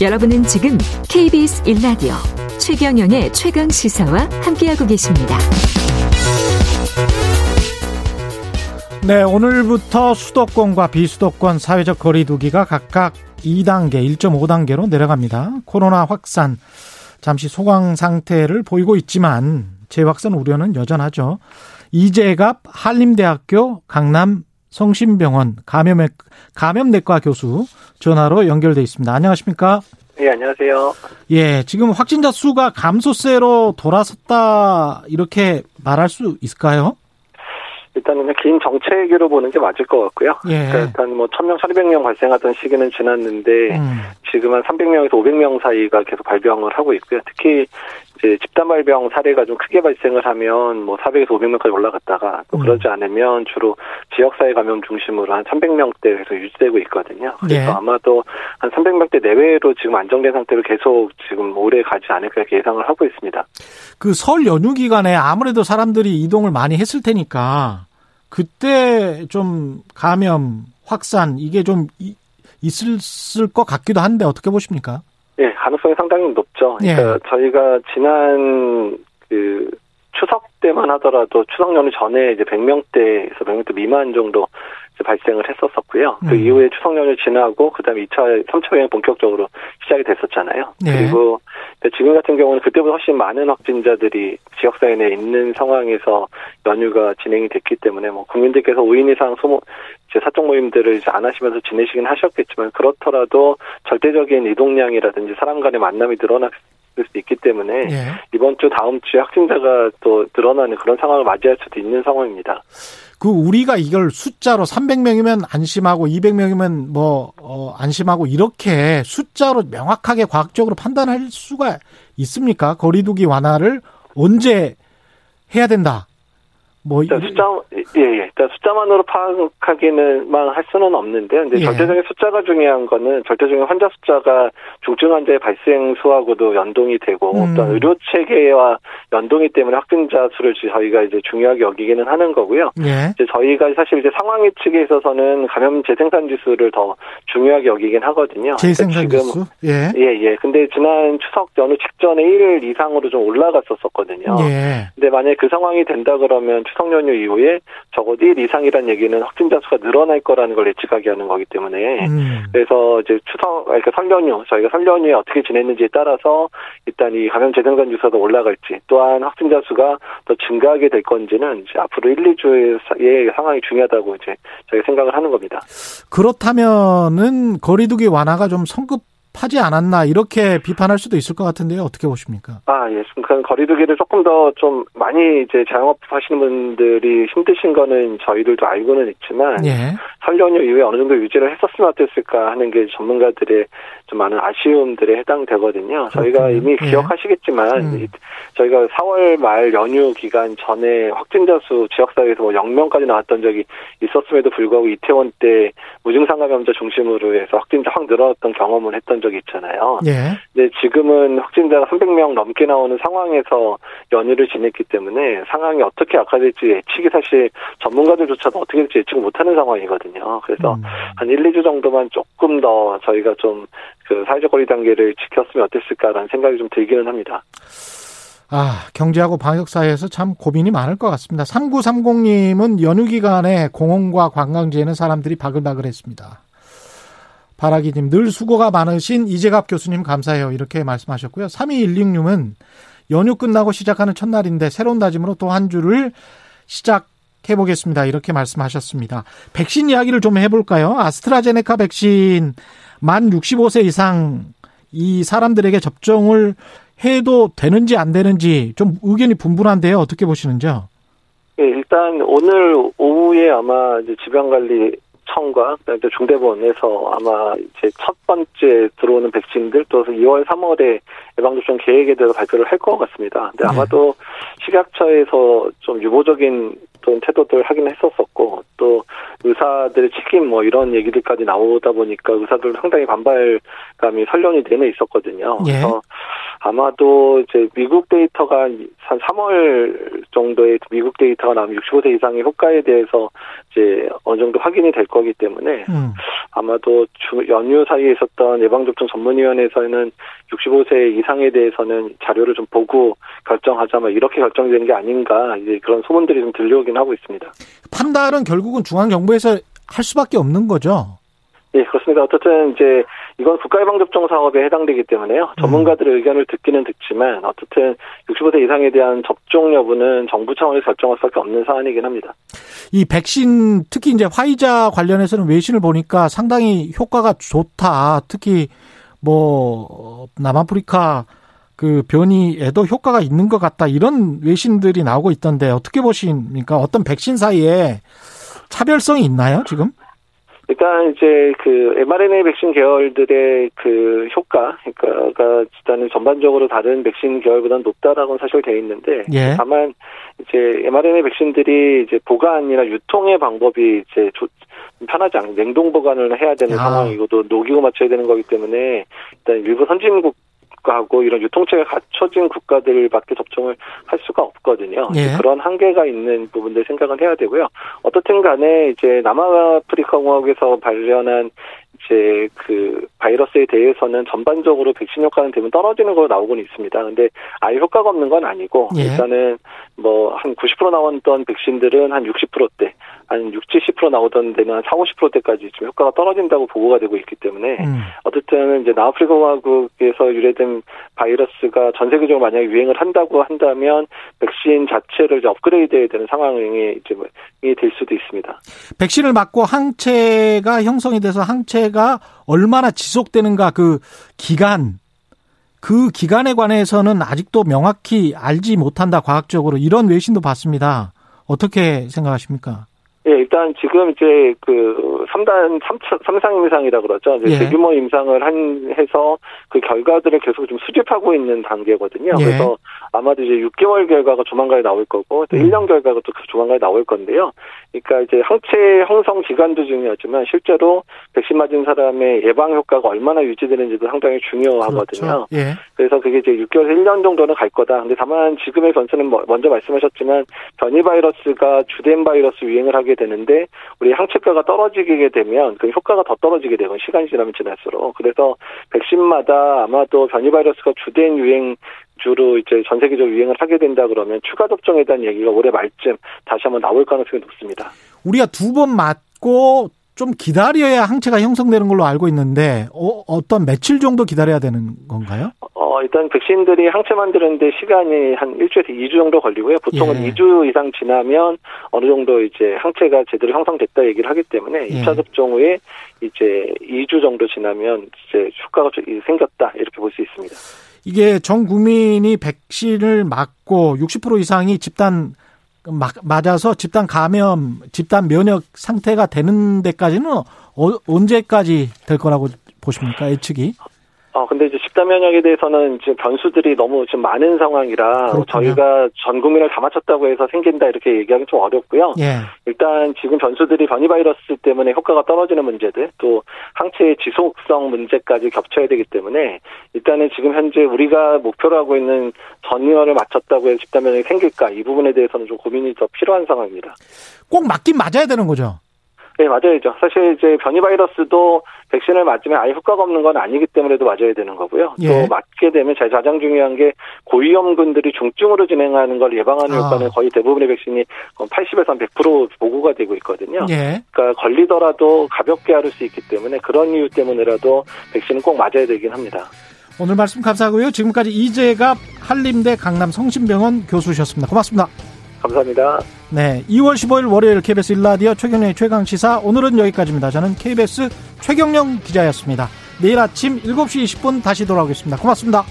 여러분은 지금 KBS 1라디오 최경영의 최강 시사와 함께하고 계십니다. 네, 오늘부터 수도권과 비수도권 사회적 거리두기가 각각 2단계, 1.5단계로 내려갑니다. 코로나 확산 잠시 소강 상태를 보이고 있지만 재확산 우려는 여전하죠. 이재갑 한림대학교 강남 성심병원 감염 감염내과 교수 전화로 연결돼 있습니다. 안녕하십니까? 예, 안녕하세요. 예, 지금 확진자 수가 감소세로 돌아섰다 이렇게 말할 수 있을까요? 일단은 긴 정체기로 보는 게 맞을 것 같고요. 예. 그러니까 일단 뭐 1000명, 1200명 발생하던 시기는 지났는데 음. 지금 한 300명에서 500명 사이가 계속 발병을 하고 있고요. 특히 이제 집단 발병 사례가 좀 크게 발생을 하면 뭐 400에서 500명까지 올라갔다가 또 음. 그러지 않으면 주로 지역사회 감염 중심으로 한 300명대에서 유지되고 있거든요. 그래서 예. 아마도 한 300명대 내외로 지금 안정된 상태로 계속 지금 오래 가지 않을까 이렇게 예상을 하고 있습니다. 그 설 연휴 기간에 아무래도 사람들이 이동을 많이 했을 테니까 그때 좀 감염 확산 이게 좀 이- 있을 것 같기도 한데 어떻게 보십니까? 예, 가능성이 상당히 높죠. 그러니까 저희가 지난 그 추석 때만 하더라도 추석 연휴 전에 이제 100명대에서 100명대 미만 정도 이제 발생을 했었었고요. 그 음. 이후에 추석 연휴 지나고 그다음에 2차, 3차 유행 본격적으로 시작이 됐었잖아요. 네. 그리고 지금 같은 경우는 그때보다 훨씬 많은 확진자들이 지역사회 내에 있는 상황에서 연휴가 진행이 됐기 때문에 뭐 국민들께서 5인 이상 소모 이제 사적 모임들을 이제 안 하시면서 지내시긴 하셨겠지만 그렇더라도 절대적인 이동량이라든지 사람 간의 만남이 늘어났을 수 있기 때문에 예. 이번 주 다음 주에 확진자가 또 늘어나는 그런 상황을 맞이할 수도 있는 상황입니다. 그 우리가 이걸 숫자로 300명이면 안심하고 200명이면 뭐 어, 안심하고 이렇게 숫자로 명확하게 과학적으로 판단할 수가 있습니까? 거리두기 완화를 언제 해야 된다. 뭐 일단 이- 숫자 예, 예. 일단 숫자만으로 파악하기는만 할 수는 없는데 근데 예. 절대적인 숫자가 중요한 거는 절대적인 환자 숫자가 중증 환자의 발생 수하고도 연동이 되고 음. 또 의료 체계와 연동이 때문에 확진자 수를 저희가 이제 중요하게 여기기는 하는 거고요. 예. 이제 저희가 사실 이제 상황의 측에 있어서는 감염 재생산 지수를 더 중요하게 여기긴 하거든요. 재생산 그러니까 지수. 예. 예, 예. 근데 지난 추석 연휴 직전에 1일 이상으로 좀 올라갔었었거든요. 예. 근데 만약에 그 상황이 된다 그러면 추석 연휴 이후에 적어도 1 이상이라는 얘기는 확진자 수가 늘어날 거라는 걸 예측하게 하는 거기 때문에 음. 그래서 이제 추석 그러니까 설 연휴 저희가 설 연휴에 어떻게 지냈는지에 따라서 일단 이 감염 재생산 지수가 올라갈지 또한 확진자 수가 더 증가하게 될 건지는 이제 앞으로 1, 2주의 상황이 중요하다고 이제 저희가 생각을 하는 겁니다. 그렇다면은 거리두기 완화가 좀 성급 하지 않았나 이렇게 비판할 수도 있을 것 같은데요. 어떻게 보십니까? 아, 예. 그 거리두기를 조금 더 좀 많이 이제 자영업 하시는 분들이 힘드신 거는 저희들도 알고는 있지만 예. 설 연휴 이후에 어느 정도 유지를 했었으면 어땠을까 하는 게 전문가들의 좀 많은 아쉬움들에 해당되거든요. 저희가 그렇군요. 이미 예. 기억하시겠지만 음. 이- 저희가 4월 말 연휴 기간 전에 확진자 수 지역사회에서 뭐 0명까지 나왔던 적이 있었음에도 불구하고 이태원 때 무증상 감염자 중심으로 해서 확진자 확 늘어났던 경험을 했던 적이 있잖아요. 예. 근데 지금은 확진자가 300명 넘게 나오는 상황에서 연휴를 지냈기 때문에 상황이 어떻게 악화될지 예측이 사실 전문가들조차도 어떻게 될지 예측을 못하는 상황이거든요. 그래서 음. 한 1, 2주 정도만 조금 더 저희가 좀 그 사회적 거리 단계를 지켰으면 어땠을까라는 생각이 좀 들기는 합니다. 아, 경제하고 방역 사회에서 참 고민이 많을 것 같습니다. 3930님은 연휴 기간에 공원과 관광지에는 사람들이 바글바글했습니다. 바라기님 늘 수고가 많으신 이재갑 교수님 감사해요. 이렇게 말씀하셨고요. 3216님은 연휴 끝나고 시작하는 첫날인데 새로운 다짐으로 또 한 주를 시작해 보겠습니다. 이렇게 말씀하셨습니다. 백신 이야기를 좀 해볼까요? 아스트라제네카 백신 만 65세 이상 이 사람들에게 접종을 해도 되는지 안 되는지 좀 의견이 분분한데요. 어떻게 보시는지요? 예, 일단 오늘 오후에 아마 이제 질병관리 청과 그다음에 또 중대본에서 아마 이제 첫 번째 들어오는 백신들 또 2월 3월에 예방접종 계획에 대해서 발표를 할 것 같습니다. 근데 네. 아마도 식약처에서 좀 유보적인 또 태도들 하긴 했었었고 또 의사들의 책임 뭐 이런 얘기들까지 나오다 보니까 의사들 상당히 반발감이 설련이 내내 있었거든요. 예. 그래서 아마도 이제 미국 데이터가 한 3월 정도에 미국 데이터가 나오면 65세 이상의 효과에 대해서 이제 어느 정도 확인이 될 거기 때문에 음. 아마도 주, 연휴 사이에 있었던 예방접종 전문위원회에서는 65세 이상에 대해서는 자료를 좀 보고 결정하자 뭐 이렇게 결정되는 게 아닌가 이제 그런 소문들이 좀 들려오긴 하고 있습니다. 판단은 결국은 중앙정부에서 할 수밖에 없는 거죠. 예, 그렇습니다. 어쨌든 이제 이건 국가예방접종 사업에 해당되기 때문에요. 전문가들의 음. 의견을 듣기는 듣지만 어쨌든 65세 이상에 대한 접종 여부는 정부 차원에서 결정할 수밖에 없는 사안이긴 합니다. 이 백신 특히 이제 화이자 관련해서는 외신을 보니까 상당히 효과가 좋다. 특히 뭐 남아프리카 그 변이에도 효과가 있는 것 같다. 이런 외신들이 나오고 있던데 어떻게 보십니까? 어떤 백신 사이에 차별성이 있나요, 지금? 일단 이제 그 mRNA 백신 계열들의 그 효과, 그러니까가 일단은 전반적으로 다른 백신 계열보다는 높다라고는 사실 되어 있는데, 예. 다만 이제 mRNA 백신들이 이제 보관이나 유통의 방법이 이제 편하지 않고 냉동 보관을 해야 되는 아. 상황이고 또 녹이고 맞춰야 되는 거기 때문에 일단 일부 선진국 국가하고 이런 유통체가 갖춰진 국가들밖에 접종을 할 수가 없거든요. 예. 그런 한계가 있는 부분들 생각은 해야 되고요. 어떻든 간에 이제 남아프리카 공화국에서 발견한 이제 그 바이러스에 대해서는 전반적으로 백신 효과는 대부분 떨어지는 걸로 나오고는 있습니다. 근데 아예 효과가 없는 건 아니고 예. 일단은 뭐 한 90% 나왔던 백신들은 한 60%대, 한 60, 70% 나오던 데는 한 4, 50%대까지 좀 효과가 떨어진다고 보고가 되고 있기 때문에 음. 어쨌든 이제 남아프리카 공화국에서 유래된 바이러스가 전 세계적으로 만약에 유행을 한다고 한다면 백신 자체를 이제 업그레이드해야 되는 상황이 이제 될 수도 있습니다. 백신을 맞고 항체가 형성이 돼서 항체 가 얼마나 지속되는가 그 기간 그 기간에 관해서는 아직도 명확히 알지 못한다 과학적으로 이런 외신도 봤습니다. 어떻게 생각하십니까? 예, 일단 지금 이제 그 3단 3상 임상이라 그러죠. 이제 예. 대규모 임상을 한 해서 그 결과들을 계속 좀 수집하고 있는 단계거든요. 예. 그래서 아마도 이제 6개월 결과가 조만간에 나올 거고 또 음. 1년 결과가 또 조만간에 나올 건데요. 그러니까 이제 항체 형성 기간도 중요하지만 실제로 백신 맞은 사람의 예방 효과가 얼마나 유지되는지도 상당히 중요하거든요. 그렇죠. 예. 그래서 그게 이제 6개월에서 1년 정도는 갈 거다. 근데 다만 지금의 변수는 뭐 먼저 말씀하셨지만 변이 바이러스가 주된 바이러스 유행을 하게 되는데 우리 항체가가 떨어지게 되면 그 효과가 더 떨어지게 되고 시간이 지나면 지날수록 그래서 백신마다 아마도 변이 바이러스가 주된 유행 주로 이제 전 세계적으로 유행을 하게 된다 그러면 추가 접종에 대한 얘기가 올해 말쯤 다시 한번 나올 가능성이 높습니다. 우리가 두 번 맞고 좀 기다려야 항체가 형성되는 걸로 알고 있는데 어, 떤 며칠 정도 기다려야 되는 건가요? 어, 일단 백신들이 항체 만드는데 시간이 한 일주에서 2주 정도 걸리고요. 보통은 예. 2주 이상 지나면 어느 정도 이제 항체가 제대로 형성됐다 얘기를 하기 때문에 예. 2차 접종 후에 이제 2주 정도 지나면 이제 효과가 생겼다 이렇게 볼 수 있습니다. 이게 전 국민이 백신을 맞고 60% 이상이 집단 맞아서 집단 감염, 집단 면역 상태가 되는 데까지는 어, 언제까지 될 거라고 보십니까? 예측이? 어, 근데 이제 집단 면역에 대해서는 지금 변수들이 너무 지금 많은 상황이라 그렇군요. 저희가 전 국민을 다 맞췄다고 해서 생긴다 이렇게 얘기하기 좀 어렵고요. 예. 일단 지금 변수들이 변이 바이러스 때문에 효과가 떨어지는 문제들 또 항체의 지속성 문제까지 겹쳐야 되기 때문에 일단은 지금 현재 우리가 목표로 하고 있는 전이원을 맞췄다고 해서 집단 면역이 생길까 이 부분에 대해서는 좀 고민이 더 필요한 상황입니다. 꼭 맞긴 맞아야 되는 거죠. 네, 맞아야죠. 사실 이제 변이 바이러스도 백신을 맞으면 아예 효과가 없는 건 아니기 때문에도 맞아야 되는 거고요. 예. 또 맞게 되면 제일 가장 중요한 게 고위험군들이 중증으로 진행하는 걸 예방하는 아. 효과는 거의 대부분의 백신이 80에서 100% 보고가 되고 있거든요. 예. 그러니까 걸리더라도 가볍게 앓을 수 있기 때문에 그런 이유 때문에라도 백신은 꼭 맞아야 되긴 합니다. 오늘 말씀 감사하고요. 지금까지 이재갑 한림대 강남 성심병원 교수셨습니다. 고맙습니다. 감사합니다. 네, 2월 15일 월요일 KBS 일라디오 최경영의 최강 시사 오늘은 여기까지입니다. 저는 KBS 최경영 기자였습니다. 내일 아침 7시 20분 다시 돌아오겠습니다. 고맙습니다.